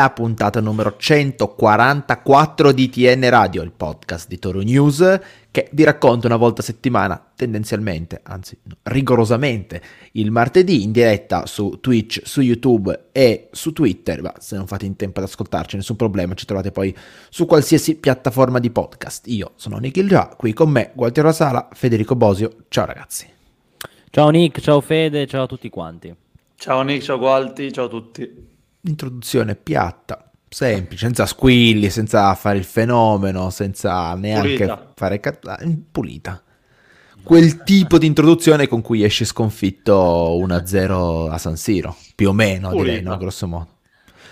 la puntata numero 144 di TN Radio, il podcast di Toro News che vi racconta una volta a settimana, tendenzialmente, anzi rigorosamente, il martedì in diretta su Twitch, su YouTube e su Twitter, ma se non fate in tempo ad ascoltarci nessun problema, ci trovate poi su qualsiasi piattaforma di podcast. Io sono Nikhil Già, qui con me Gualtiero Sala, Federico Bosio, ciao ragazzi. Ciao Nick, ciao Fede, ciao a tutti quanti. Ciao Nick, ciao Gualti, ciao a tutti. Introduzione piatta, semplice, senza squilli, senza fare il fenomeno, senza neanche Pulita. fare ah, pulita. Quel tipo di introduzione con cui esce sconfitto 1-0 a San Siro, più o meno direi, Pulita. no? Grosso modo.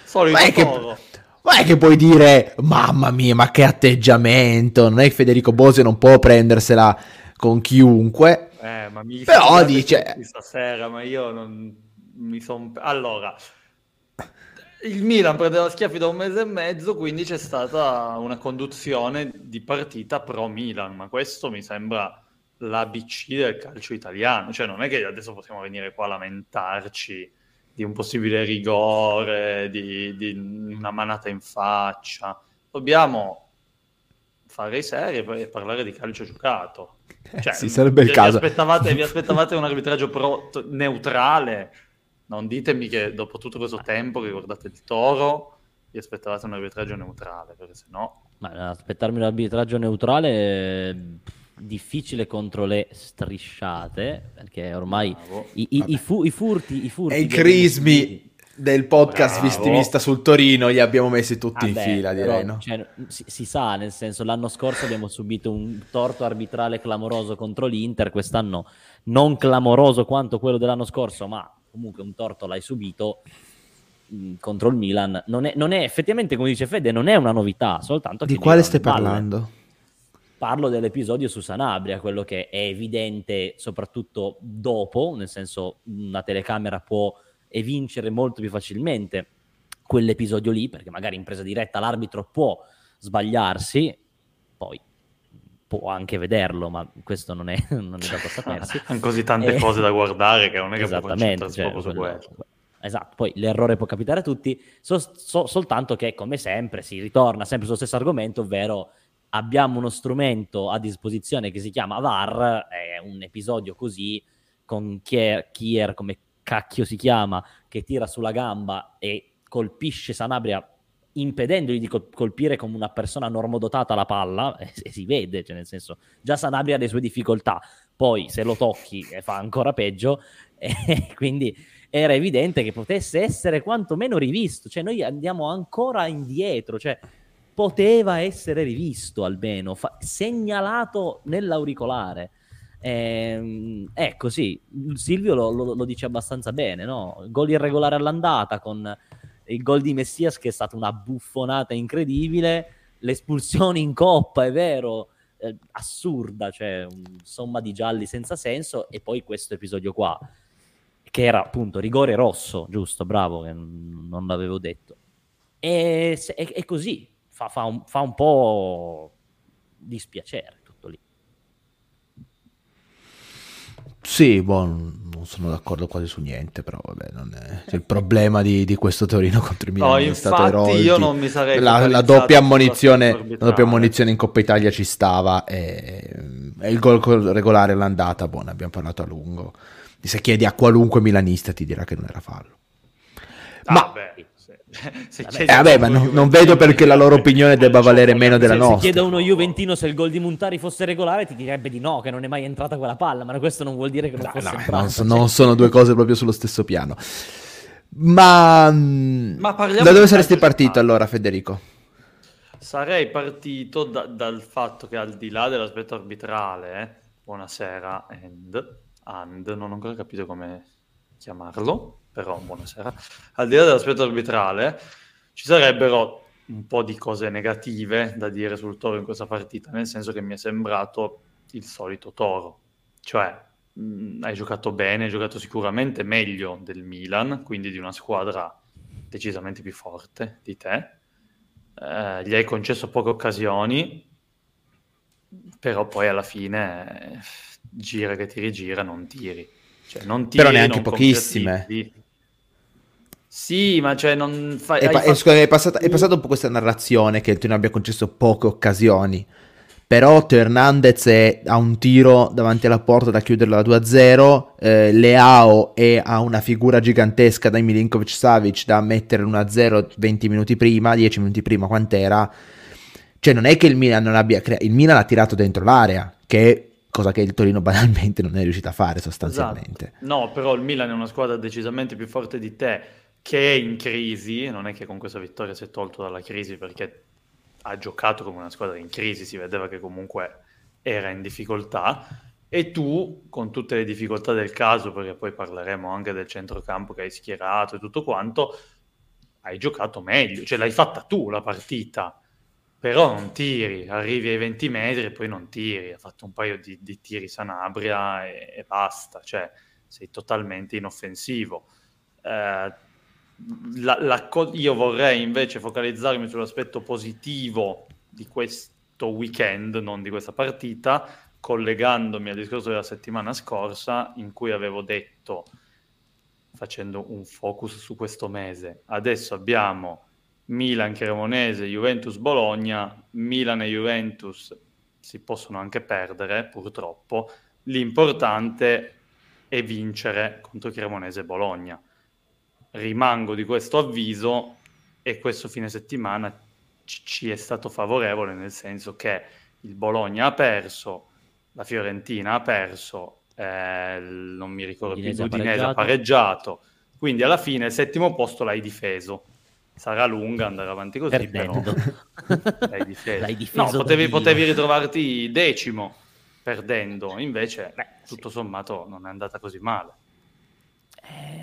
Solito Ma è che-. Non è che puoi dire, mamma mia, ma che atteggiamento, non è che Federico Bosio non può prendersela con chiunque. Eh, ma mi Però dice- stasera, ma io non mi sono... Allora, il Milan prendeva schiaffi da un mese e mezzo, quindi c'è stata una conduzione di partita pro Milan, ma questo mi sembra l'ABC del calcio italiano. Cioè, non è che adesso possiamo venire qua a lamentarci di un possibile rigore, di, di una manata in faccia. Dobbiamo fare i seri e parlare di calcio giocato. Cioè, sì, sarebbe il vi- caso. Aspettavate, vi aspettavate un arbitraggio pro- neutrale? Non ditemi che dopo tutto questo tempo che guardate il toro, vi aspettavate un arbitraggio neutrale, perché sennò... Ma aspettarmi un arbitraggio neutrale è difficile contro le strisciate, perché ormai i, i- i fu- i furti, i furti E i crismi del podcast Bravo. vistimista sul Torino li abbiamo messi tutti in Vabbè, fila, però, direi, no? cioè, si, si sa, nel senso, l'anno scorso abbiamo subito un torto arbitrale clamoroso contro l'Inter, quest'anno non clamoroso quanto quello dell'anno scorso, ma comunque un torto l'hai subito mh, contro il Milan. Non è, non è- effettivamente, come dice Fede, non è una novità, soltanto che Di quale stai parlando? Parlo dell'episodio su Sanabria, quello che è evidente soprattutto dopo, nel senso una telecamera può evincere molto più facilmente quell'episodio lì, perché magari in presa diretta l'arbitro può sbagliarsi, poi può anche vederlo, ma questo non è, non è dato a sapersi. Hanno così tante Eh, cose da guardare che non è che può concentrarsi cioè, proprio su quello. Esatto, poi l'errore può capitare a tutti, so- so- soltanto che come sempre si ritorna sempre sullo stesso argomento, ovvero abbiamo uno strumento a disposizione che si chiama VAR, è un episodio così con Kier, Kier come cacchio si chiama, che tira sulla gamba e colpisce Sanabria impedendogli di col- colpire come una persona normodotata la palla, e, e si vede, cioè nel senso, già Sanabria ha le sue difficoltà, poi se lo tocchi eh, fa ancora peggio, e quindi era evidente che potesse essere quantomeno rivisto, cioè noi andiamo ancora indietro, cioè poteva essere rivisto almeno, fa- segnalato nell'auricolare. Ehm, ecco, sì, Silvio lo, lo- lo dice abbastanza bene, no? Gol irregolare all'andata con il gol di Messias che è stata una buffonata incredibile, l'espulsione in coppa, è vero, eh, assurda, cioè somma di gialli senza senso, e poi questo episodio qua, che era appunto rigore rosso, giusto, bravo, che non l'avevo detto. E è così, fa, fa un, fa un po' dispiacere tutto lì. Sì, boh, non sono d'accordo quasi su niente, però vabbè, non è... cioè, il problema di, di questo Torino contro i Milan No, è stato Eroldi. io non mi sarei la, la doppia ammonizione, la doppia ammonizione in Coppa Italia ci stava e, e il gol regolare all'andata, boh, ne abbiamo parlato a lungo. Se chiedi a qualunque milanista ti dirà che non era fallo. Ah, Ma- vabbè, se- se Vabbè. Eh, vabbè, ma non- non vedo perché la loro opinione debba valere meno della se, nostra. se chiede a uno Juventino se il gol di Montari fosse regolare, ti direbbe di no, che non è mai entrata quella palla, ma questo non vuol dire che non No, fosse no, entrata. non, so- cioè. non sono due cose proprio sullo stesso piano. Ma, mm, Ma da dove saresti partito allora, Federico? Sarei partito da- dal fatto che al di là dell'aspetto arbitrale, eh, buonasera, and, and, non ho ancora capito come chiamarlo, però buonasera, al di là dell'aspetto arbitrale ci sarebbero un po' di cose negative da dire sul Toro in questa partita, nel senso che mi è sembrato il solito Toro, cioè mh, hai giocato bene, hai giocato sicuramente meglio del Milan, quindi di una squadra decisamente più forte di te, eh, gli hai concesso poche occasioni, però poi alla fine eh, gira che ti rigira, non tiri. Cioè, non tiri Però neanche pochissime. concretizzi. Sì, ma cioè non fai... È, pa- fatto... scusa, è, passata, è passata un po' questa narrazione che il Torino abbia concesso poche occasioni. Però Teo Hernandez è, ha un tiro davanti alla porta da chiuderla 2-0, eh, Leao è, ha una figura gigantesca da Milinkovic Savic da mettere 1-0 20 minuti prima, 10 minuti prima quant'era. Cioè non è che il Milan non abbia creato, il Milan ha tirato dentro l'area, che è cosa che il Torino banalmente non è riuscito a fare sostanzialmente. Esatto. No, però il Milan è una squadra decisamente più forte di te, che è in crisi, non è che con questa vittoria si è tolto dalla crisi perché ha giocato come una squadra in crisi, si vedeva che comunque era in difficoltà. E tu con tutte le difficoltà del caso, perché poi parleremo anche del centrocampo che hai schierato e tutto quanto, hai giocato meglio, cioè l'hai fatta tu la partita, però non tiri, arrivi ai 20 metri e poi non tiri, ha fatto un paio di, di tiri Sanabria e, e, basta, cioè sei totalmente inoffensivo. Eh, la, la, io vorrei invece focalizzarmi sull'aspetto positivo di questo weekend, non di questa partita, collegandomi al discorso della settimana scorsa in cui avevo detto, facendo un focus su questo mese, adesso abbiamo Milan Cremonese, Juventus Bologna, Milan e Juventus si possono anche perdere purtroppo, l'importante è vincere contro Cremonese e Bologna rimango di questo avviso e questo fine settimana ci è stato favorevole nel senso che il Bologna ha perso, la Fiorentina ha perso, eh, non mi ricordo più, l'Udinese ha pareggiato, quindi alla fine il settimo posto l'hai difeso. Sarà lunga andare avanti così, Perdendo. però l'hai difeso. L'hai difeso no, potevi, potevi, ritrovarti decimo perdendo, invece Beh, tutto sì. sommato non è andata così male. Eh,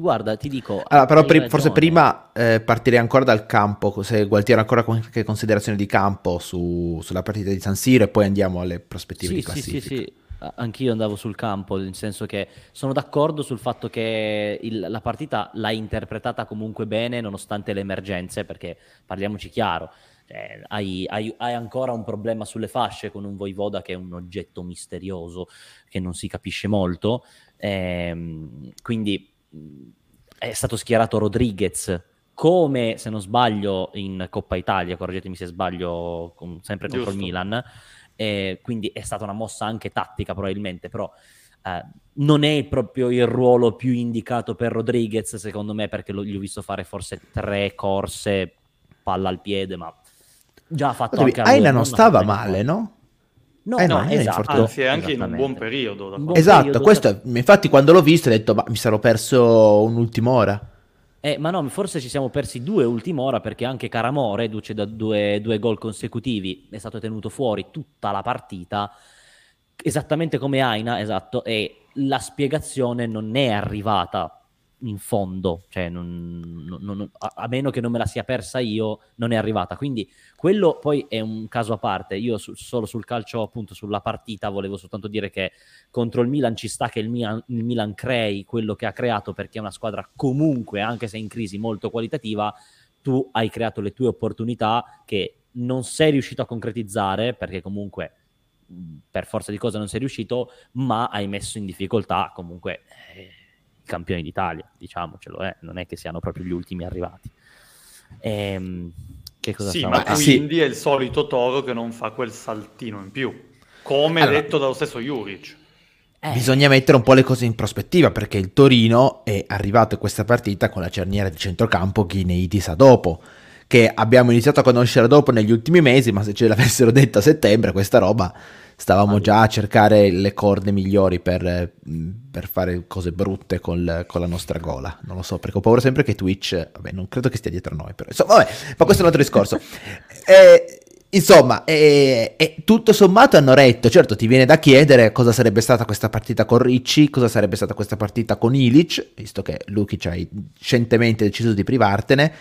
guarda, ti dico. Allora, però pri- forse prima eh, partirei ancora dal campo, se Gualtiero ha ancora qualche considerazione di campo su, sulla partita di San Siro e poi andiamo alle prospettive sì, di classifica. Sì, sì, sì. Anch'io andavo sul campo, nel senso che sono d'accordo sul fatto che il, la partita l'hai interpretata comunque bene nonostante le emergenze, perché parliamoci chiaro, eh, hai, hai, hai, ancora un problema sulle fasce con un Voivoda che è un oggetto misterioso che non si capisce molto Ehm, quindi è stato schierato Rodriguez come, se non sbaglio, in Coppa Italia, correggetemi se sbaglio, con, sempre contro Giusto. il Milan. Eh, quindi è stata una mossa anche tattica probabilmente, però eh, non è proprio il ruolo più indicato per Rodriguez, secondo me, perché lo, gli ho visto fare forse tre corse, palla al piede, ma già ha fatto anche... Aina non stava male, no? No, eh no, no esatto. Anzi, è anche in un buon periodo. Un buon esatto, periodo, questo è, infatti quando l'ho visto ho detto, ma mi sarò perso un'ultima ora. Eh, ma no, forse ci siamo persi due ultima ora perché anche Caramore, duce da due, due gol consecutivi, è stato tenuto fuori tutta la partita, esattamente come Aina, esatto, e la spiegazione non è arrivata in fondo, cioè non, non, non, a, meno che non me la sia persa io, non è arrivata. Quindi quello poi è un caso a parte. Io su, solo sul calcio, appunto, sulla partita, volevo soltanto dire che contro il Milan ci sta che il Milan, il Milan crei quello che ha creato perché è una squadra comunque, anche se in crisi, molto qualitativa. Tu hai creato le tue opportunità che non sei riuscito a concretizzare perché comunque per forza di cose non sei riuscito, ma hai messo in difficoltà comunque eh, campioni d'Italia, diciamocelo, eh? non è che siano proprio gli ultimi arrivati. Ehm, che cosa sì, ma quindi sì. è il solito Toro che non fa quel saltino in più, come allora, detto dallo stesso Juric. Eh. Bisogna mettere un po' le cose in prospettiva perché il Torino è arrivato in questa partita con la cerniera di centrocampo Ghineidis a dopo che abbiamo iniziato a conoscere dopo negli ultimi mesi, ma se ce l'avessero detto a settembre questa roba stavamo già a cercare le corde migliori per, per fare cose brutte col, con la nostra gola. Non lo so, perché ho paura sempre che Twitch, vabbè, non credo che stia dietro a noi, però insomma, vabbè, ma questo è un altro discorso. Eh, Insomma, eh, eh, tutto sommato hanno retto. Certo, ti viene da chiedere cosa sarebbe stata questa partita con Ricci, cosa sarebbe stata questa partita con Ilic, visto che Lukic hai scientemente deciso di privartene.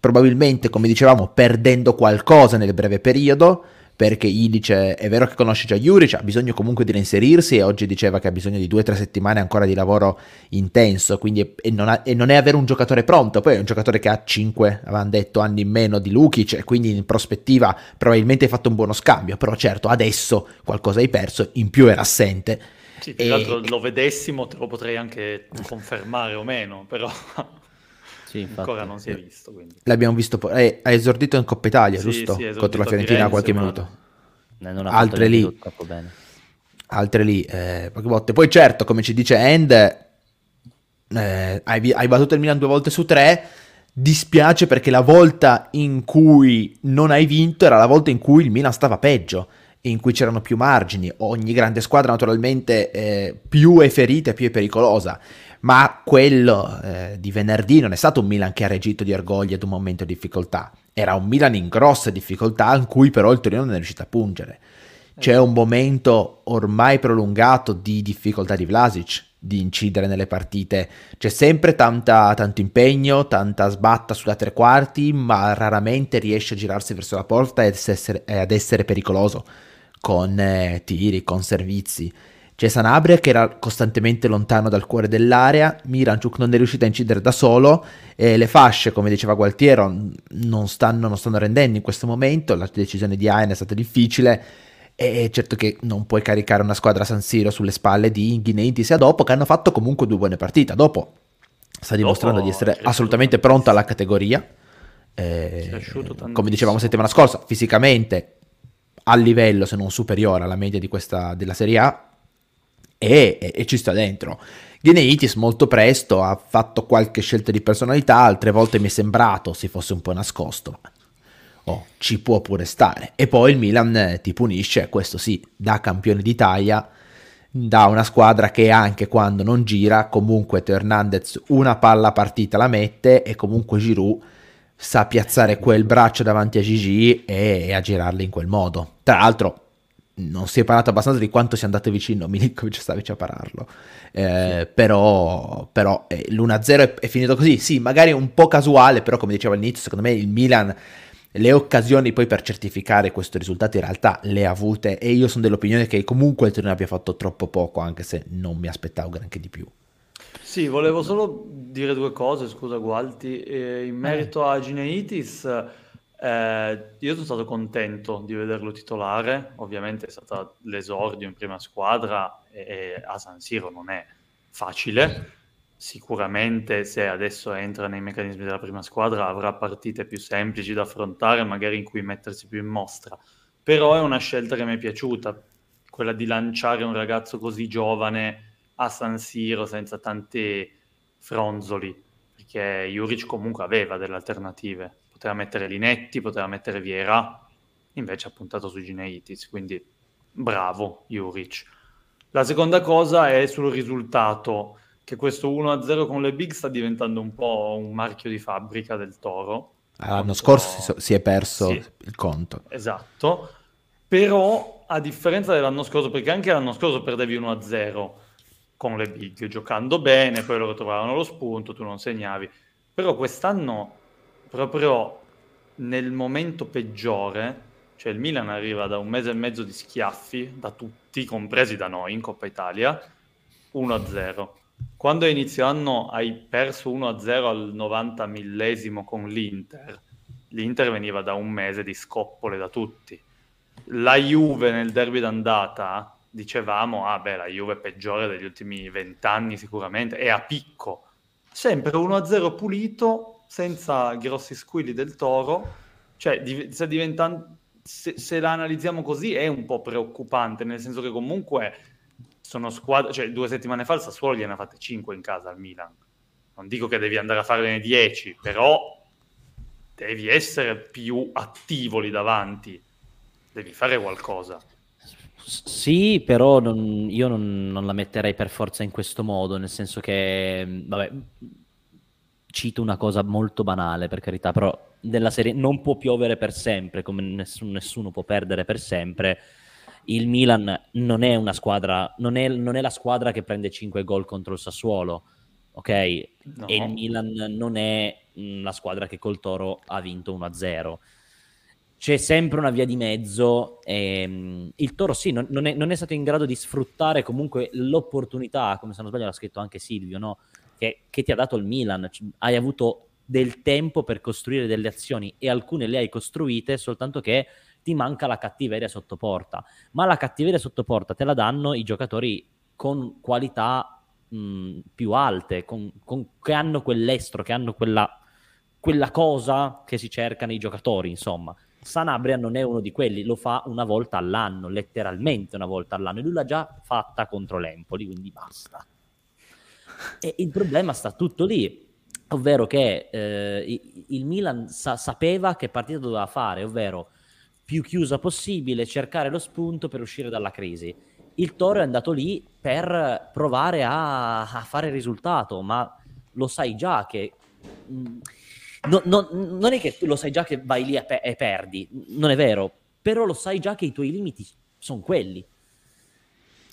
Probabilmente, come dicevamo, perdendo qualcosa nel breve periodo perché Ilic è vero che conosce già Juric, ha bisogno comunque di reinserirsi e oggi diceva che ha bisogno di due o tre settimane ancora di lavoro intenso, quindi e non, ha, e non, è avere un giocatore pronto, poi è un giocatore che ha 5, avevano detto, anni in meno di Lukic e quindi in prospettiva probabilmente hai fatto un buono scambio, però certo adesso qualcosa hai perso, in più era assente. Sì, tra l'altro lo vedessimo te lo potrei anche confermare o meno, però... Sì. Ancora non si è visto. Quindi. L'abbiamo visto, po- eh, ha esordito in Coppa Italia, Sì, giusto? sì, Contro la a Fiorentina Firenze, qualche minuto. Eh, non ha Altre lì. neanche troppo bene. altre lì, eh, poche volte. Poi certo, come ci dice End, eh, hai, hai battuto il Milan due volte su tre, dispiace perché la volta in cui non hai vinto era la volta in cui il Milan stava peggio, in cui c'erano più margini, ogni grande squadra naturalmente eh, più è ferita e più è pericolosa, ma quello eh, di venerdì non è stato un Milan che ha reagito di orgoglio ad un momento di difficoltà, era un Milan in grosse difficoltà in cui però il Torino non è riuscito a pungere. C'è un momento ormai prolungato di difficoltà di Vlasic di incidere nelle partite. C'è sempre tanta- tanto impegno, tanta sbatta sulla tre quarti, ma raramente riesce a girarsi verso la porta ed essere, e ad essere pericoloso con eh, tiri, con servizi. C'è Sanabria che era costantemente lontano dal cuore dell'area, Miranchuk non è riuscito a incidere da solo, e le fasce, come diceva Gualtiero, non stanno, non stanno rendendo in questo momento, la decisione di Aien è stata difficile, e certo che non puoi caricare una squadra San Siro sulle spalle di Ghineitis e dopo che hanno fatto comunque due buone partite. Dopo sta dimostrando di essere assolutamente pronto alla categoria. Eh, come dicevamo settimana scorsa, fisicamente a livello se non superiore alla media di questa, della Serie A e, e- e ci sta dentro. Ghineitis molto presto ha fatto qualche scelta di personalità, altre volte mi è sembrato si fosse un po' nascosto, oh, ci può pure stare. E poi il Milan ti punisce, questo sì, da campione d'Italia, da una squadra che anche quando non gira, comunque Hernandez una palla partita la mette e comunque Giroud sa piazzare quel braccio davanti a Gigi e, e a girarli in quel modo. Tra l'altro non si è parlato abbastanza di quanto sia andato vicino Milinkovic Savic a pararlo. Eh, Però, però eh, l'1-0 è, è finito così. Sì, magari un po' casuale, però come dicevo all'inizio, secondo me il Milan le occasioni poi per certificare questo risultato in realtà le ha avute e io sono dell'opinione che comunque il Torino abbia fatto troppo poco, anche se non mi aspettavo granché di più. Sì, volevo solo dire due cose, scusa Gualti. Eh, in merito a Gineitis, eh, io sono stato contento di vederlo titolare, ovviamente è stato l'esordio in prima squadra e, e a San Siro non è facile. Sicuramente se adesso entra nei meccanismi della prima squadra avrà partite più semplici da affrontare, magari in cui mettersi più in mostra. Però è una scelta che mi è piaciuta, quella di lanciare un ragazzo così giovane a San Siro senza tanti fronzoli, perché Juric comunque aveva delle alternative, poteva mettere Linetti, poteva mettere Viera, invece ha puntato su Gineitis, quindi bravo Juric. La seconda cosa è sul risultato, che questo 1-0 con le Big sta diventando un po' un marchio di fabbrica del Toro. L'anno scorso si, si è perso Sì. il conto. Esatto, però a differenza dell'anno scorso, perché anche l'anno scorso perdevi 1-0 con le big, giocando bene, poi loro trovavano lo spunto, tu non segnavi, però quest'anno proprio nel momento peggiore, cioè il Milan arriva da un mese e mezzo di schiaffi, da tutti, compresi da noi in Coppa Italia, 1-0. Quando a inizio anno hai perso 1-0 al 90 millesimo con l'Inter, l'Inter veniva da un mese di scoppole da tutti. La Juve nel derby d'andata, dicevamo, ah beh, la Juve è peggiore degli ultimi vent'anni sicuramente, è a picco. Sempre 1-0 pulito, senza grossi squilli del Toro. Cioè, div- diventando... Se, se la analizziamo così è un po' preoccupante, nel senso che comunque sono squadre... Cioè, due settimane fa il Sassuolo gliene ha fatte 5 in casa al Milan. Non dico che devi andare a farne 10, però devi essere più attivo lì davanti. Devi fare qualcosa. Sì, però non- io non, non la metterei per forza in questo modo, nel senso che, mh, vabbè, cito una cosa molto banale, per carità, però della serie non può piovere per sempre, come nessuno, nessuno può perdere per sempre. Il Milan non è una squadra, non è, non è la squadra che prende 5 gol contro il Sassuolo, ok? No. E il Milan non è mh, la squadra che col Toro ha vinto 1-0 c'è sempre una via di mezzo. ehm, il Toro, sì, non, non è, non è stato in grado di sfruttare comunque l'opportunità, come se non sbaglio l'ha scritto anche Silvio, no? che, che ti ha dato il Milan. C- Hai avuto del tempo per costruire delle azioni e alcune le hai costruite, soltanto che ti manca la cattiveria sotto porta. Ma la cattiveria sotto porta te la danno i giocatori con qualità mh, più alte, con, con, che hanno quell'estro, che hanno quella, quella cosa che si cerca nei giocatori, insomma. Sanabria non è uno di quelli, lo fa una volta all'anno, letteralmente una volta all'anno, e lui l'ha già fatta contro l'Empoli, quindi basta. E il problema sta tutto lì, ovvero che eh, il Milan sa- sapeva che partita doveva fare, ovvero più chiusa possibile, cercare lo spunto per uscire dalla crisi. Il Toro è andato lì per provare a, a fare risultato, ma lo sai già che... Mh, mm, no, no, non è che tu lo sai già che vai lì e, pe- e perdi, non è vero, però lo sai già che i tuoi limiti sono quelli.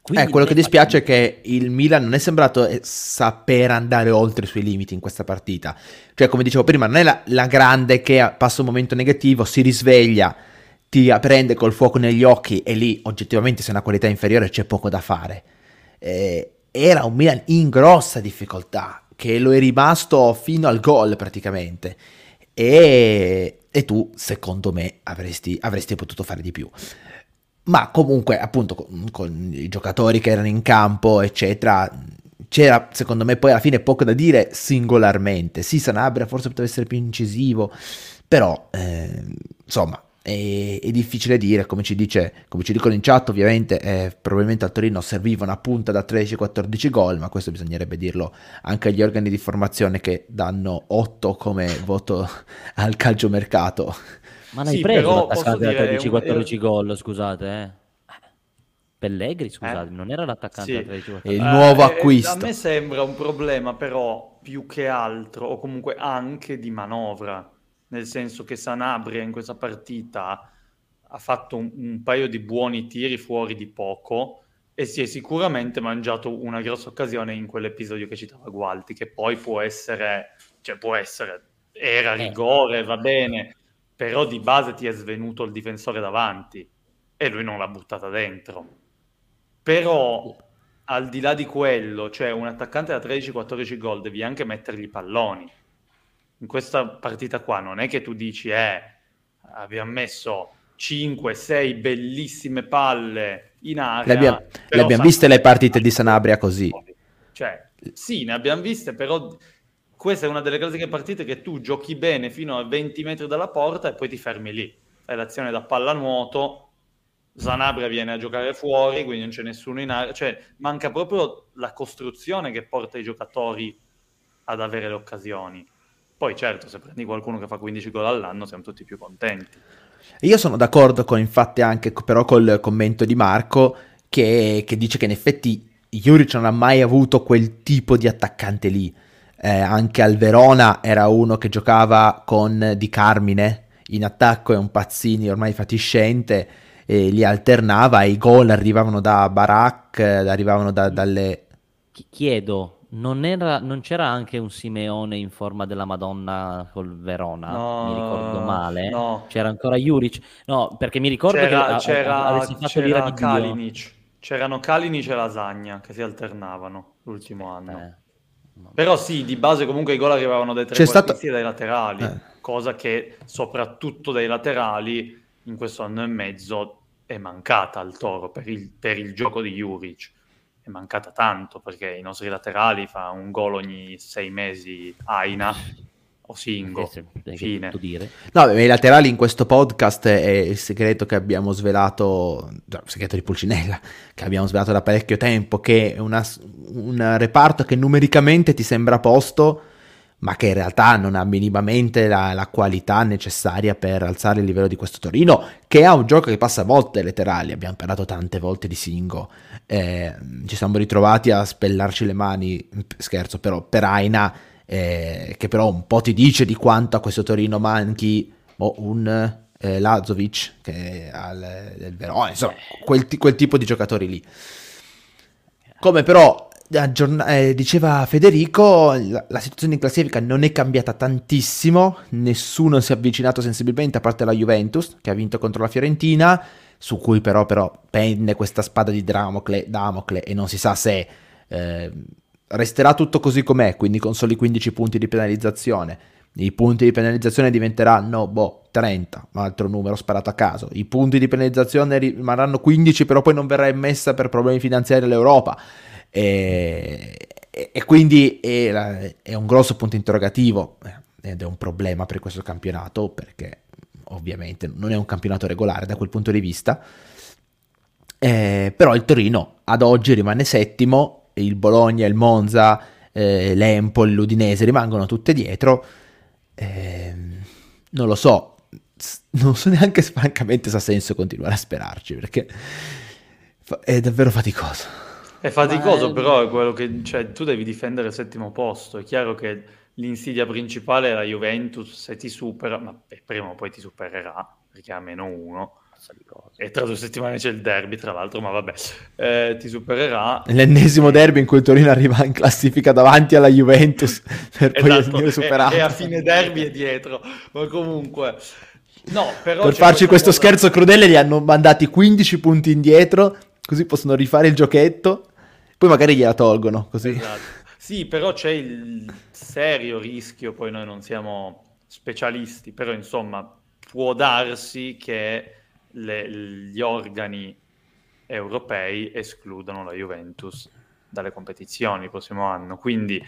Quindi eh, quello che dispiace è che il Milan non è sembrato eh, saper andare oltre i suoi limiti in questa partita. Cioè, come dicevo prima, non è la, la grande che passa un momento negativo, si risveglia, ti prende col fuoco negli occhi e lì oggettivamente se è una qualità inferiore c'è poco da fare. Eh, era un Milan in grossa difficoltà, che lo è rimasto fino al gol praticamente. E, e tu, secondo me, avresti, avresti potuto fare di più ma comunque appunto con, con, i giocatori che erano in campo eccetera c'era secondo me poi alla fine poco da dire singolarmente sì Sanabria forse poteva essere più incisivo però eh, insomma è, è, difficile dire come ci dice come ci dicono in chat ovviamente eh, probabilmente al Torino serviva una punta da 13-14 gol ma questo bisognerebbe dirlo anche agli organi di formazione che danno 8 come voto al calciomercato ma l'hai sì, preso l'attaccante da 13-14 un... gol, scusate, eh. Pellegri, scusate, eh? non era l'attaccante sì. da 13-14 È il nuovo eh, acquisto. A me sembra un problema però più che altro, o comunque anche di manovra, nel senso che Sanabria in questa partita ha fatto un, un paio di buoni tiri fuori di poco e si è sicuramente mangiato una grossa occasione in quell'episodio che citava Gualti, che poi può essere, cioè può essere, era eh. rigore, va bene, però di base ti è svenuto il difensore davanti e lui non l'ha buttata dentro. Però al di là di quello, cioè un attaccante da 13-14 gol devi anche mettergli i palloni. In questa partita qua non è che tu dici eh abbiamo messo 5-6 bellissime palle in aria. Le, abbia, le abbiamo viste le partite di Sanabria così. Cioè, sì, ne abbiamo viste, però questa è una delle classiche partite che tu giochi bene fino a 20 metri dalla porta e poi ti fermi lì. Fai l'azione da pallanuoto, Zanabria viene a giocare fuori, quindi non c'è nessuno in area. Cioè, manca proprio la costruzione che porta i giocatori ad avere le occasioni. Poi certo, se prendi qualcuno che fa 15 gol all'anno siamo tutti più contenti. Io sono d'accordo con, infatti, anche però col commento di Marco che, che dice che in effetti Juric non ha mai avuto quel tipo di attaccante lì. Eh, anche al Verona era uno che giocava con Di Carmine. In attacco e un Pazzini ormai fatiscente e li alternava. I gol arrivavano da Barak, arrivavano da, dalle... Chiedo, non, era, non, c'era anche un Simeone in forma della Madonna col Verona? No, mi ricordo male. No. C'era ancora Juric? No, perché mi ricordo c'era, che c'era, a, fatto c'era Kalinic. C'erano Kalinic e Lasagna che si alternavano l'ultimo anno. Eh. Però sì, di base comunque i gol arrivavano dai tre stato... dai laterali, eh. cosa che soprattutto dai laterali in questo anno e mezzo è mancata al Toro per il, per il gioco di Juric. È mancata tanto perché i nostri laterali fa un gol ogni sei mesi Aina o Singo. Eh, fine. Dire. No, i laterali in questo podcast è il segreto che abbiamo svelato, il segreto di Pulcinella, che abbiamo svelato da parecchio tempo, che è una, un reparto che numericamente ti sembra a posto, ma che in realtà non ha minimamente la, la, qualità necessaria per alzare il livello di questo Torino, che ha un gioco che passa a volte laterali, abbiamo parlato tante volte di Singo, eh, ci siamo ritrovati a spellarci le mani, scherzo però, per Aina eh, che però un po' ti dice di quanto a questo Torino manchi oh, un eh, Lazovic che al del Verona, insomma, quel, quel, tipo di giocatori lì. Come però aggiorn- eh, diceva Federico, la, la, situazione in classifica non è cambiato tantissimo, nessuno si è avvicinato sensibilmente a parte la Juventus che ha vinto contro la Fiorentina, su cui però, però pende questa spada di Damocle, Damocle e non si sa se eh, resterà tutto così com'è, quindi con soli 15 punti di penalizzazione. I punti di penalizzazione diventeranno, boh, 30, un altro numero sparato a caso. I punti di penalizzazione rimarranno 15, però poi non verrà emessa per problemi finanziari all'Europa. E, e, quindi è, è, un grosso punto interrogativo eh, ed è un problema per questo campionato perché ovviamente non è un campionato regolare da quel punto di vista. Eh, però il Torino ad oggi rimane settimo, il Bologna, il Monza, eh, l'Empoli, l'Udinese rimangono tutte dietro. Eh, non lo so, non so neanche francamente se ha senso continuare a sperarci perché è davvero faticoso. È faticoso, però è quello che cioè, tu devi difendere il settimo posto. È chiaro che l'insidia principale è la Juventus, se ti supera, ma prima o poi ti supererà perché ha meno uno. E tra due settimane c'è il derby, tra l'altro, ma vabbè, eh, ti supererà. L'ennesimo derby in cui il Torino arriva in classifica davanti alla Juventus per poi esatto, venire superato. E, e a fine derby è dietro, ma comunque No, però per farci questo cosa... scherzo crudele li hanno mandati 15 punti indietro, così possono rifare il giochetto, poi magari gliela tolgono. Così. Esatto. Sì, però c'è il serio rischio, poi noi non siamo specialisti, però insomma può darsi che le, gli organi europei escludano la Juventus dalle competizioni il prossimo anno. Quindi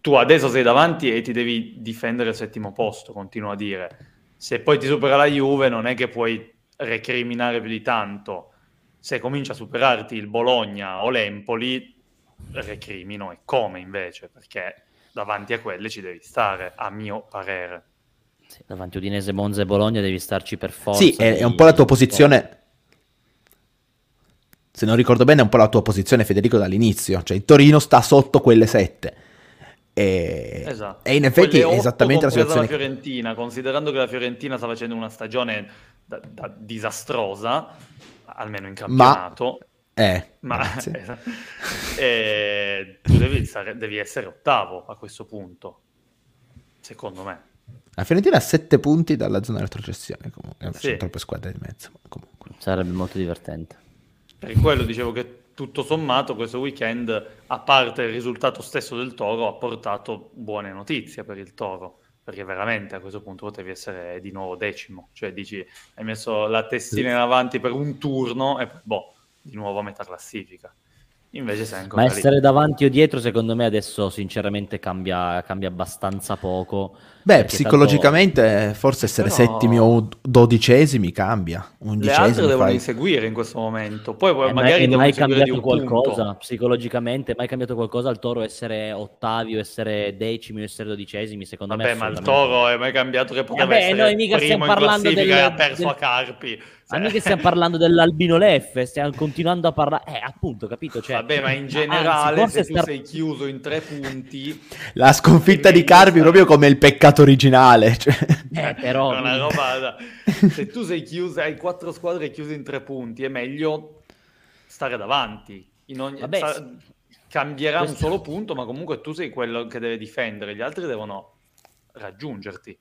tu adesso sei davanti e ti devi difendere il settimo posto, continuo a dire se poi ti supera la Juve non è che puoi recriminare più di tanto. Se comincia a superarti il Bologna o l'Empoli, recrimino e come invece, perché davanti a quelle ci devi stare, a mio parere. Sì, davanti a Udinese, Monza e Bologna devi starci per forza. Sì, è, è un po' la tua posizione... Se non ricordo bene, è un po' la tua posizione, Federico, dall'inizio. Cioè, il Torino sta sotto quelle sette e, esatto. e in effetti è esattamente la situazione. la Fiorentina, considerando che la Fiorentina sta facendo una stagione da, da disastrosa, almeno in campionato. Ma... Eh, ma eh, tu devi, devi, essere ottavo a questo punto, secondo me. La Fiorentina ha sette punti dalla zona retrocessione, comunque. Sì. C'è troppe squadre di mezzo. Comunque. Sarebbe molto divertente. Per quello dicevo che tutto sommato questo weekend, a parte il risultato stesso del Toro, ha portato buone notizie per il Toro, perché veramente a questo punto potevi essere di nuovo decimo, cioè dici hai messo la testina in avanti per un turno e poi boh, di nuovo a metà classifica. Invece sei ancora Ma essere lì. davanti o dietro, secondo me, adesso sinceramente cambia, cambia abbastanza poco. Beh, psicologicamente tanto... forse essere Però... settimi o dodicesimi cambia. Le altre devono fai... inseguire in questo momento. Poi eh, magari mai cambiato qualcosa punto. psicologicamente? Mai cambiato qualcosa al Toro essere ottavi o essere decimi o essere dodicesimi? Secondo Vabbè, me ma il Toro è mai cambiato che poteva Vabbè, essere noi mica stiamo parlando del, ha perso del... a Carpi. Ma mica stiamo parlando dell'Albino Leffe, stiamo continuando a parlare. Eh, appunto, capito? Cioè, Vabbè, ma in generale, anzi, se tu star... sei chiuso in tre punti. La sconfitta di Carpi, proprio come il peccato originale. Cioè. Eh, però. È una roba da... Se tu sei chiuso, hai quattro squadre chiuse in tre punti, è meglio stare davanti. In ogni... Vabbè, Sa... Cambierà questo... un solo punto, ma comunque tu sei quello che deve difendere, gli altri devono raggiungerti.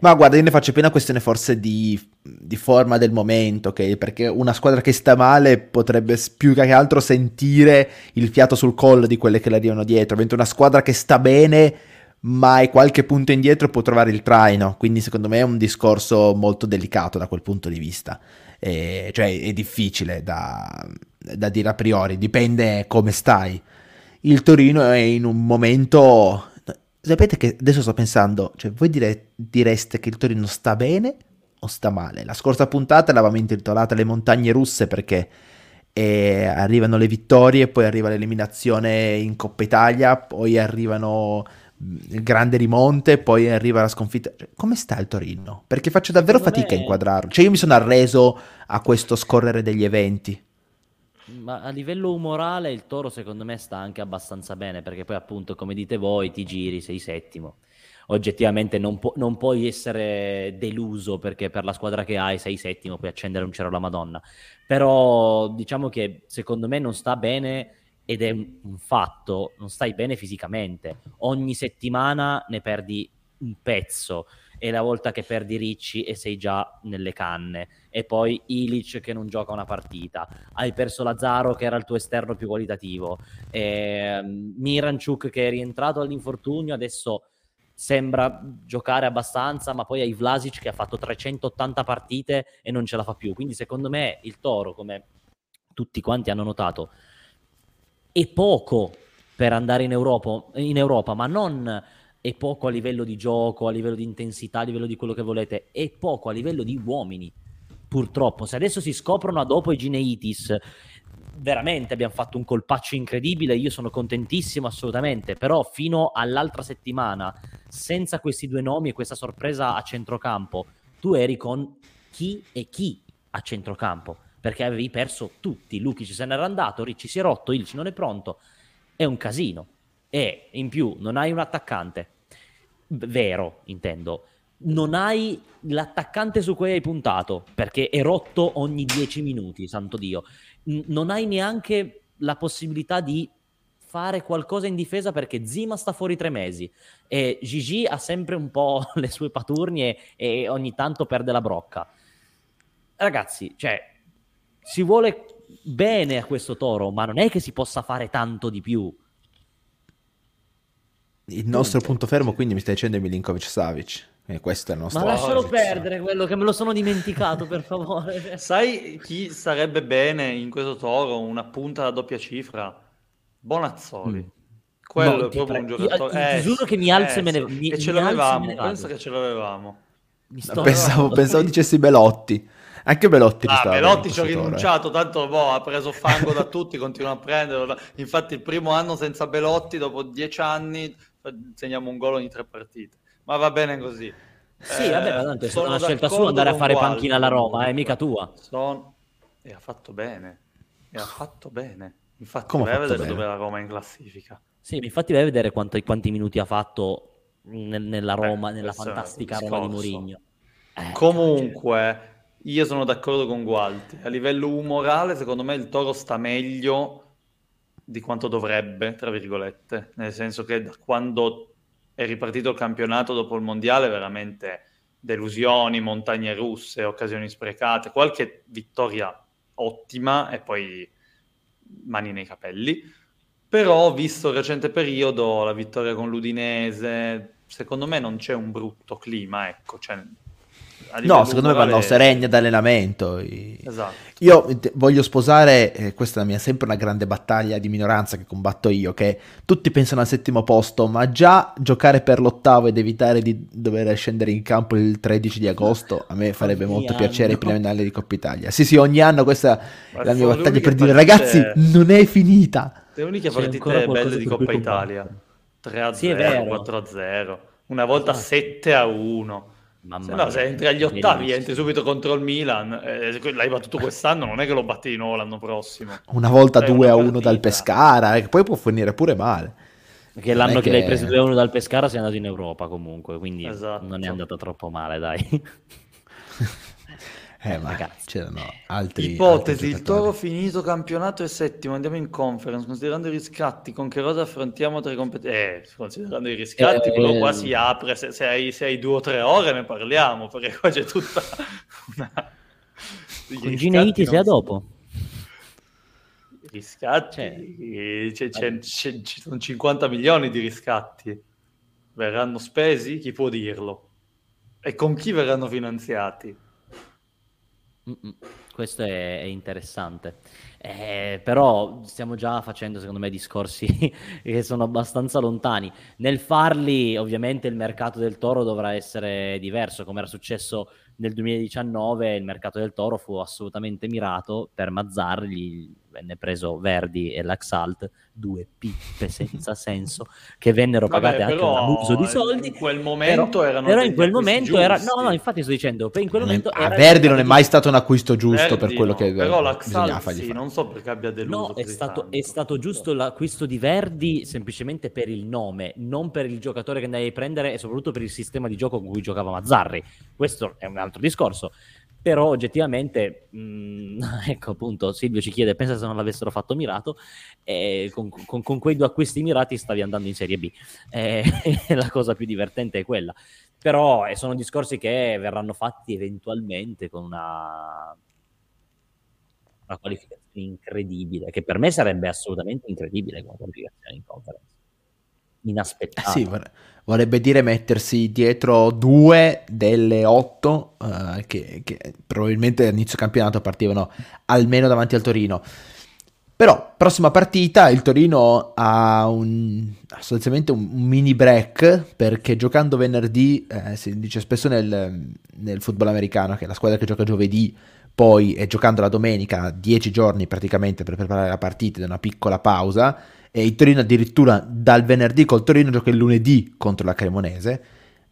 Ma guarda, io ne faccio più una questione forse di, di forma del momento, ok? Perché una squadra che sta male potrebbe più che altro sentire il fiato sul collo di quelle che le arrivano dietro, mentre una squadra che sta bene ma è qualche punto indietro può trovare il traino, quindi secondo me è un discorso molto delicato da quel punto di vista, e, cioè è difficile da, da dire a priori, dipende come stai. Il Torino è in un momento Sapete che adesso sto pensando, cioè voi dire, direste che il Torino sta bene o sta male? La scorsa puntata l'avevamo intitolata Le montagne russe perché eh, arrivano le vittorie, poi arriva l'eliminazione in Coppa Italia, poi arrivano mm, il grande rimonte, poi arriva la sconfitta. Cioè, come sta il Torino? Perché faccio davvero Secondo fatica me... a inquadrarlo. Cioè io mi sono arreso a questo scorrere degli eventi ma a livello umorale il Toro secondo me sta anche abbastanza bene perché poi appunto come dite voi ti giri, sei settimo. Oggettivamente non, pu- non puoi essere deluso perché per la squadra che hai sei settimo, puoi accendere un cielo alla Madonna. Però diciamo che secondo me non sta bene ed è un, fatto, non stai bene fisicamente. Ogni settimana ne perdi un pezzo e la volta che perdi Ricci e sei già nelle canne. E poi Ilic che non gioca una partita. Hai perso Lazzaro che era il tuo esterno più qualitativo. E, um, Miranchuk che è rientrato all'infortunio adesso sembra giocare abbastanza ma poi hai Vlasic che ha fatto 380 partite e non ce la fa più. Quindi secondo me il Toro come tutti quanti hanno notato è poco per andare in Europa, in Europa, ma non è poco a livello di gioco, a livello di intensità, a livello di quello che volete, è poco a livello di uomini. Purtroppo, se adesso si scoprono dopo i Gineitis, veramente abbiamo fatto un colpaccio incredibile, io sono contentissimo assolutamente, però fino all'altra settimana, senza questi due nomi e questa sorpresa a centrocampo, tu eri con chi e chi a centrocampo, perché avevi perso tutti, Luchi ci se n'era andato, Ricci si è rotto, Ilci non è pronto, è un casino. E in più non hai un attaccante, vero intendo, non hai l'attaccante su cui hai puntato, perché è rotto ogni 10 minuti, santo Dio. N- non hai neanche la possibilità di fare qualcosa in difesa perché Zima sta fuori tre mesi e Gigi ha sempre un po' le sue paturnie e ogni tanto perde la brocca. Ragazzi, cioè, si vuole bene a questo toro, ma non è che si possa fare tanto di più. Il nostro punto fermo, quindi mi stai dicendo è Milinkovic Savic. E questo è il nostro Ma lascialo perdere quello che me lo sono dimenticato, per favore. Sai chi sarebbe bene in questo toro? Una punta da doppia cifra? Bonazzoli. Mm. Quello no, è proprio pre- un giocatore. Io, eh, ti giuro che mi alzo eh, e me ne, mi, e ce l'avevamo. Penso che ce l'avevamo. Pensavo, pensavo dicessi Belotti. Anche Belotti ah, Belotti ci ho rinunciato, eh. tanto boh, ha preso fango da tutti, continua a prenderlo. Infatti il primo anno senza Belotti, dopo dieci anni, segniamo un gol ogni tre partite. Ma va bene così. Sì, eh, vabbè, tanto è stata una scelta sua andare a fare Gualdo, panchina alla Roma, è eh, mica tua. Son... E ha fatto bene. E ha fatto bene. Infatti Come vai a vedere bene? dove la Roma è in classifica. Sì, infatti vai a vedere quanto, quanti minuti ha fatto nel, nella Roma, Beh, nella fantastica Roma di Mourinho. Eh, Comunque, io sono d'accordo con Gualti. A livello umorale, secondo me il Toro sta meglio di quanto dovrebbe, tra virgolette. Nel senso che da quando è ripartito il campionato dopo il mondiale, veramente delusioni, montagne russe, occasioni sprecate, qualche vittoria ottima e poi mani nei capelli. Però, visto il recente periodo, la vittoria con l'Udinese, secondo me non c'è un brutto clima, ecco, cioè, No, secondo me vanno sereni ad allenamento. Esatto. Io voglio sposare, eh, questa è la mia sempre una grande battaglia di minoranza che combatto io, che tutti pensano al settimo posto, ma già giocare per l'ottavo ed evitare di dover scendere in campo il 13 di agosto, a me farebbe ogni molto anno. piacere i preliminari di Coppa Italia. Sì, sì, ogni anno questa ma è la mia battaglia per dire, ragazzi, non è finita. Le uniche partite belle di Coppa Italia. 3 0, 4 0, una volta 7 a 1. Mamma se no, se entri agli ottavi, entri subito contro il Milan, eh, l'hai battuto quest'anno, non è che lo batti di nuovo l'anno prossimo. Una volta 2 a 1 dal Pescara, eh, che poi può finire pure male. Perché l'anno che... che l'hai preso 2 a 1 dal Pescara sei andato in Europa comunque, quindi esatto. non è andata troppo male, dai. Eh, ma Ragazzi. c'erano altri. Ipotesi: altri il Toro finito campionato e settimo. Andiamo in conference. Considerando i riscatti, con che cosa affrontiamo tre competenze? Eh, considerando i riscatti, eh, però qua si apre. Se, se, hai, se, hai, due o tre ore ne parliamo, perché qua c'è tutta una. Con Gineiti sei a dopo. Riscatti, c'è, c'è, c'è, ci sono 50 milioni di riscatti. Verranno spesi? Chi può dirlo? E con chi verranno finanziati? Questo è, è interessante, eh, però stiamo già facendo secondo me discorsi che sono abbastanza lontani. Nel farli ovviamente il mercato del toro dovrà essere diverso, come era successo nel 2019 il mercato del toro fu assolutamente mirato per Mazzarri, venne preso Verdi e l'Axalt, due pippe senza senso che vennero pagate Vabbè, anche un abuso di soldi. In quel momento però, erano però in quel momento era no, no, infatti sto dicendo, in quel momento a Verdi non è mai stato un acquisto giusto Verdi per quello no, che però l'Axalt sì, non so perché abbia deluso No, è stato, è stato, giusto l'acquisto di Verdi semplicemente per il nome, non per il giocatore che andavi a prendere e soprattutto per il sistema di gioco con cui giocava Mazzarri. Questo è un altro discorso però oggettivamente, mh, mm, ecco appunto, Silvio ci chiede, pensa se non l'avessero fatto mirato, eh, con, con, con, quei due acquisti mirati stavi andando in Serie B, eh, la cosa più divertente è quella, però eh, sono discorsi che verranno fatti eventualmente con una, una qualificazione incredibile, che per me sarebbe assolutamente incredibile come qualificazione in conference inaspettato. Eh sì, vorrebbe dire mettersi dietro due delle otto uh, che, che, probabilmente all'inizio campionato partivano almeno davanti al Torino. Però, prossima partita, il Torino ha un, sostanzialmente un, mini break perché giocando venerdì, eh, si dice spesso nel, nel football americano che la squadra che gioca giovedì poi è giocando la domenica 10 giorni praticamente per preparare la partita ed una piccola pausa e il Torino addirittura dal venerdì col Torino gioca il lunedì contro la Cremonese.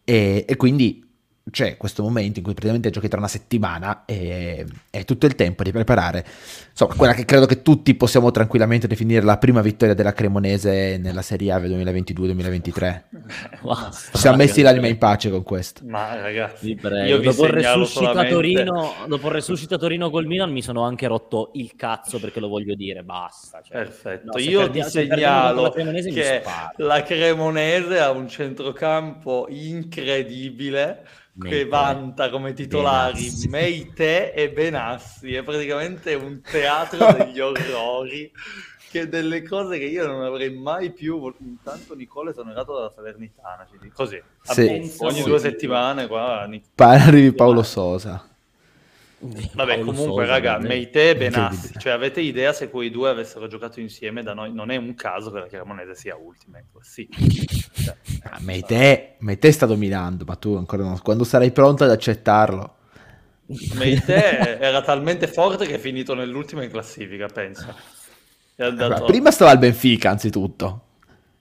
E, e quindi c'è questo momento in cui praticamente giochi tra una settimana e è tutto il tempo di preparare insomma quella che credo che tutti possiamo tranquillamente definire la prima vittoria della Cremonese nella Serie A 2022-2023 wow, ci siamo messi l'anima in pace con questo. Ma ragazzi io vi dopo, il solamente... Torino, dopo il resuscita Torino col Milan mi sono anche rotto il cazzo perché lo voglio dire basta cioè, perfetto. No, io perdi, ti segnalo che la Cremonese ha un centrocampo incredibile che vanta come titolari Benassi. Meite e Benassi. È praticamente un teatro degli orrori. che delle cose che io non avrei mai più. Intanto Nicole sono andato dalla Salernitana. Così sì. ogni due settimane qua. Parli di Paolo Sosa. Vabbè, Paolo comunque, Sosa, raga, Meite e Benassi, cioè avete idea se quei due avessero giocato insieme da noi? Non è un caso che la Cremonese sia ultima in classifica. Cioè, ah, Meite, Meite sta dominando, ma tu ancora non... Quando sarai pronto ad accettarlo? Meite era talmente forte che è finito nell'ultima in classifica, pensa. Andato... Prima stava al Benfica, anzitutto.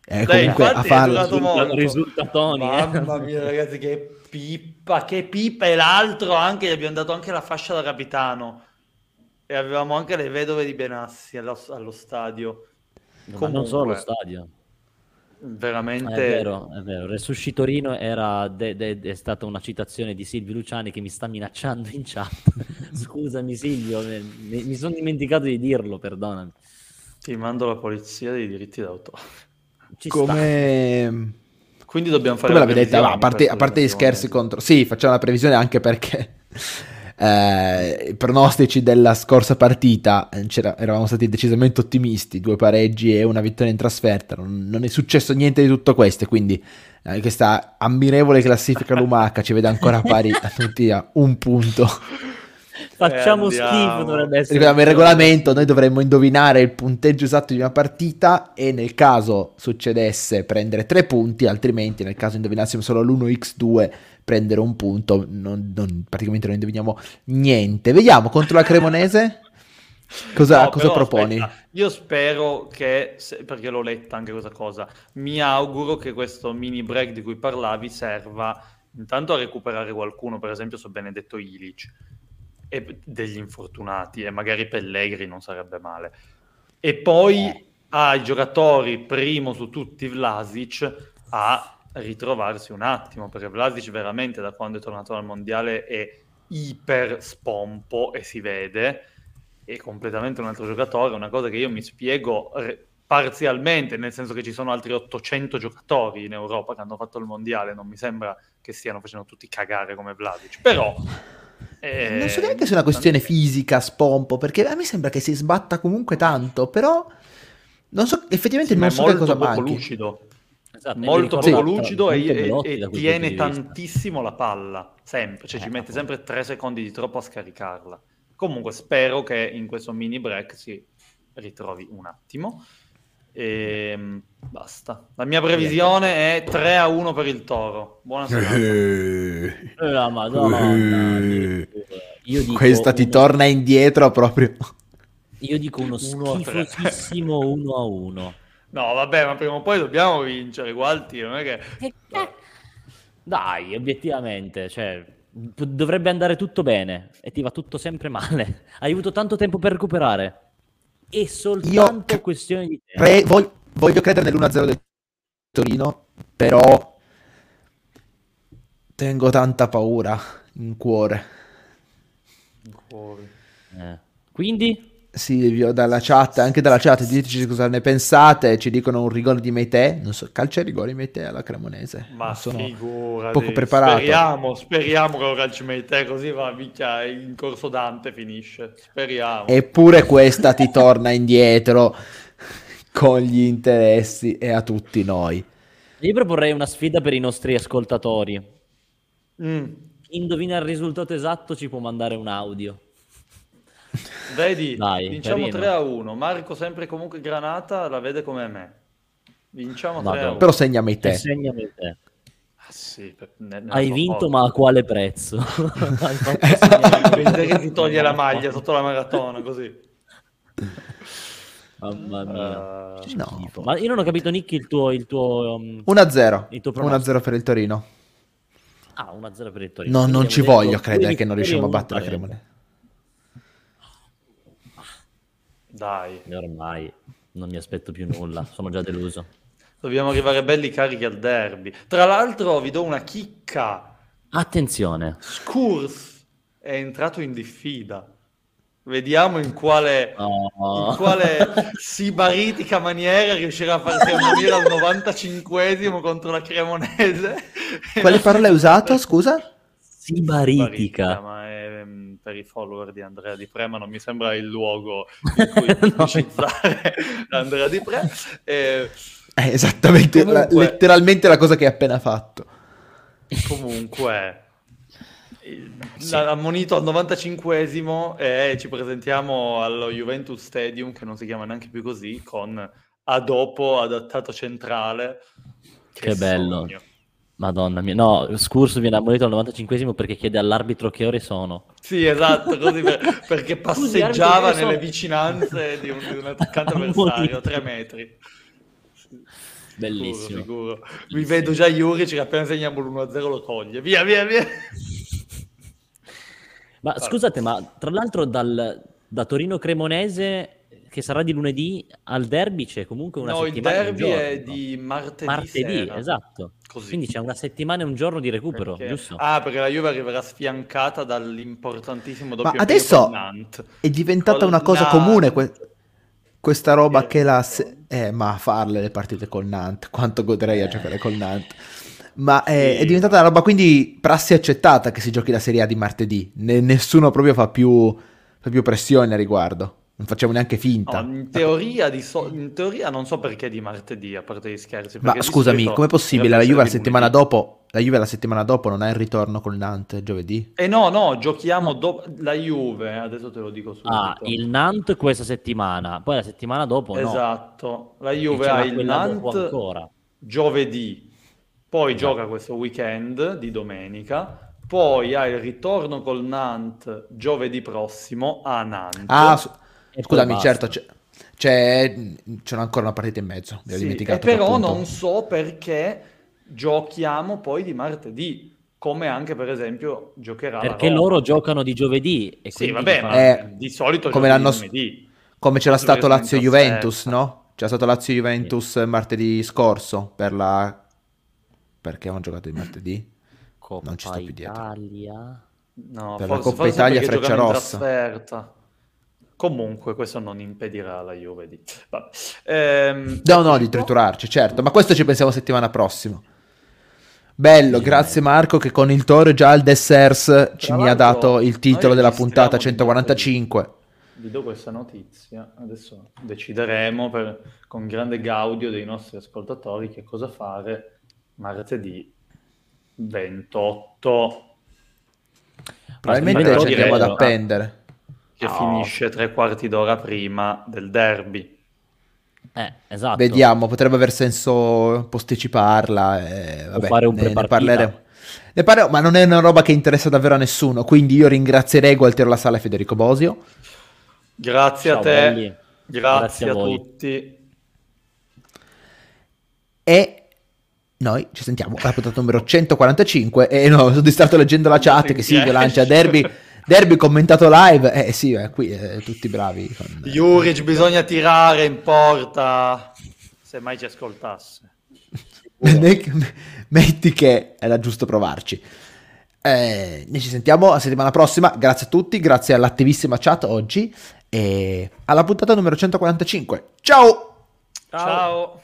Eh, Dai, comunque a farlo risultatoni. Mamma mia, ragazzi, che Pippa, che Pippa e l'altro anche, gli abbiamo dato anche la fascia da capitano e avevamo anche le vedove di Benassi allo, allo stadio. Comunque, non solo allo stadio. Veramente... È vero, è vero. Resusci Torino era de- de- è stata una citazione di Silvio Luciani che mi sta minacciando in chat. Scusami Silvio, mi, mi sono dimenticato di dirlo, perdonami. Ti mando la polizia dei diritti d'autore. Ci Come... Sta quindi dobbiamo fare Come la vedete? a parte, a parte gli scherzi contro... Sì, facciamo la previsione anche perché... Eh, I pronostici della scorsa partita eh, eravamo stati decisamente ottimisti, due pareggi e una vittoria in trasferta, non, non è successo niente di tutto questo, quindi eh, questa ammirevole classifica lumaca ci vede ancora pari a tutti a un punto. Facciamo schifo, dovrebbe essere. il regolamento, noi dovremmo indovinare il punteggio esatto di una partita e nel caso succedesse prendere tre punti, altrimenti nel caso indovinassimo solo l'1x2 prendere un punto, non, non, praticamente non indoviniamo niente. Vediamo contro la Cremonese. Cosa, no, cosa proponi? Aspetta, io spero che, perché l'ho letta anche questa cosa, mi auguro che questo mini break di cui parlavi serva intanto a recuperare qualcuno, per esempio su Benedetto Ilic, e degli infortunati e magari Pellegri non sarebbe male. E poi eh. ai giocatori, primo su tutti Vlasic, a ritrovarsi un attimo, perché Vlasic veramente da quando è tornato al mondiale è iper spompo e si vede, è completamente un altro giocatore, una cosa che io mi spiego re- parzialmente, nel senso che ci sono altri 800 giocatori in Europa che hanno fatto il mondiale, non mi sembra che stiano facendo tutti cagare come Vlasic, però eh, non so neanche se è una questione fisica, spompo, perché a me sembra che si sbatta comunque tanto, però non so, effettivamente sì, non so che cosa manchi. lucido. Esatto, molto poco lucido e, e, e tiene tantissimo la palla, sempre, cioè eh, ci mette sempre tre secondi di troppo a scaricarla. Comunque spero che in questo mini break si ritrovi un attimo. E ehm, basta. La mia previsione è 3 a 1 per il Toro. Buona serata. Eh, la Madonna. Dico, Questa ti uno... torna indietro proprio. Io dico uno schifosissimo 1 a 1. No, vabbè, ma prima o poi dobbiamo vincere, Gualti, non è che... Eh, eh. Dai, obiettivamente, cioè, dovrebbe andare tutto bene e ti va tutto sempre male. Hai avuto tanto tempo per recuperare. È soltanto Io questione di tempo. Pre- voglio, voglio credere nell'1-0 del Torino, però tengo tanta paura in cuore. In cuore. Eh. Quindi? Silvio dalla chat, anche dalla chat, diteci cosa ne pensate, ci dicono un rigore di Meite, non so, calcio e rigore di Meite alla Cremonese. Ma sono figurati. poco preparato. Speriamo, speriamo che lo calci Meite, così va, minchia, in corso Dante finisce, speriamo. Eppure questa ti torna indietro con gli interessi e a tutti noi. Io proporrei una sfida per i nostri ascoltatori. Mm. Indovina il risultato esatto ci può mandare un audio. Vedi, Dai, vinciamo carino. 3 a 1. Marco sempre comunque Granata la vede come me. Vinciamo 3 a Madonna. 1. Però segnami te. segnami te. Ah, sì, ne- ne Hai vinto, poco. ma a quale prezzo? Vedete che si toglie la maglia sotto la maratona così. Mamma mia. Eh, No. Ma io non ho capito, Nicky, il tuo... Il tuo um, 1-0. Il tuo pronostico. 1-0 per il Torino. Ah, 1-0 per il Torino. No, non ci voglio credere che non riusciamo a battere la. Cremonese. Dai, E Ormai non mi aspetto più nulla, sono già deluso. dobbiamo arrivare belli carichi al derby. Tra l'altro vi do una chicca. Attenzione. Scurs è entrato in diffida. Vediamo in quale, No. in quale sibaritica maniera riuscirà a farsi ammonire al 95esimo contro la Cremonese. Quale parola hai usato, scusa? Sibaritica. ma è mm, per i follower di Andrea Di Pre, ma non mi sembra il luogo in cui pubblicizzare Andrea Di Pre. Eh, È esattamente, la- Comunque- letteralmente la cosa che hai appena fatto. comunque, la- ammonito al 95esimo e ci presentiamo allo Juventus Stadium, che non si chiama neanche più così, con a dopo adattato centrale. Che bello. sogno. Madonna mia. No, Scurs viene ammonito al 95esimo perché chiede all'arbitro che ore sono. Sì, esatto, così per- perché passeggiava nelle vicinanze di un, di un attaccante avversario, a tre metri. Bellissimo. Sicuro, sicuro. Mi vedo già Juric che appena segniamo l'1-0 lo toglie. Via, via, via. Ma scusate, ma tra l'altro dal, da Torino Cremonese, che sarà di lunedì, al derby c'è comunque una No, il settimana e un derby giorno. è di martedì, martedì, sera. esatto. Così. Quindi c'è una settimana e un giorno di recupero, Perché- giusto? Ah, perché la Juve arriverà sfiancata dall'importantissimo doppio Ma adesso è diventata Col una cosa Nantes. comune que- questa roba che la... se- eh, ma farle le partite col Nantes, quanto goderei a Eh. giocare col Nantes. Ma è, Sì. è diventata una roba quindi prassi accettata che si giochi la Serie A di martedì. Ne- nessuno proprio fa più, fa più pressione a riguardo. Non facciamo neanche No, finta. in, teoria di so- in teoria non so perché di martedì, a parte gli scherzi. Ma scusami, solito com'è possibile? La Juve la settimana lunedì. dopo, la Juve la settimana dopo non ha il ritorno col Nantes giovedì? Eh no, no, giochiamo dopo la Juve, adesso te lo dico subito. Ah, il Nantes questa settimana, poi la settimana dopo no. Esatto, la E Juve ha il Nantes ancora. giovedì, poi Esatto. gioca questo weekend di domenica, poi ha il ritorno col Nantes giovedì prossimo a Nantes. Ah, scusami, certo, c'è, c'è, c'è ancora una partita in mezzo. Mi Sì, e però appunto- non so perché giochiamo poi di martedì, come anche per esempio giocherà la Perché loro giocano di giovedì. E Sì, quindi vabbè, fa- ma Eh, di solito come l'anno. Come c'era stato sono in Lazio-Juventus, trasferta. no? C'era stato Lazio-Juventus martedì scorso per la... Perché avevano giocato di martedì? Coppa non ci sto più dietro. Italia. No, Per la forse, Coppa forse Italia Freccia Rossa. Comunque, questo non impedirà alla Juve di... Ehm, No, no, di triturarci, certo, ma questo ci pensiamo settimana prossima. Bello, grazie Marco che con il Toro già al Dessers ci mi ha dato il titolo della puntata di 145. Vi do questa notizia, adesso decideremo per- con grande gaudio dei nostri ascoltatori che cosa fare martedì 28, Probabilmente ci andiamo ad appendere. Che No. finisce tre quarti d'ora prima del derby. Eh, esatto. Vediamo, potrebbe aver senso posticiparla. E, vabbè, fare un ne, ne parleremo. Ne parleremo, ma non è una roba che interessa davvero a nessuno. Quindi io ringrazierei Gualtiero La Sala e Federico Bosio. Grazie Ciao, a te, belli. grazie, Grazie a a, tutti. E noi ci sentiamo alla puntata numero 145. E no, sono distratto leggendo la chat che Silvio lancia derby, derby commentato live. Eh sì, eh, qui eh, tutti bravi. con- Juric bisogna tirare in porta, se mai ci ascoltasse. Metti che era giusto provarci. Eh, noi ci sentiamo la settimana prossima. Grazie a tutti, grazie all'attivissima chat oggi. E alla puntata numero 145. Ciao! Ciao.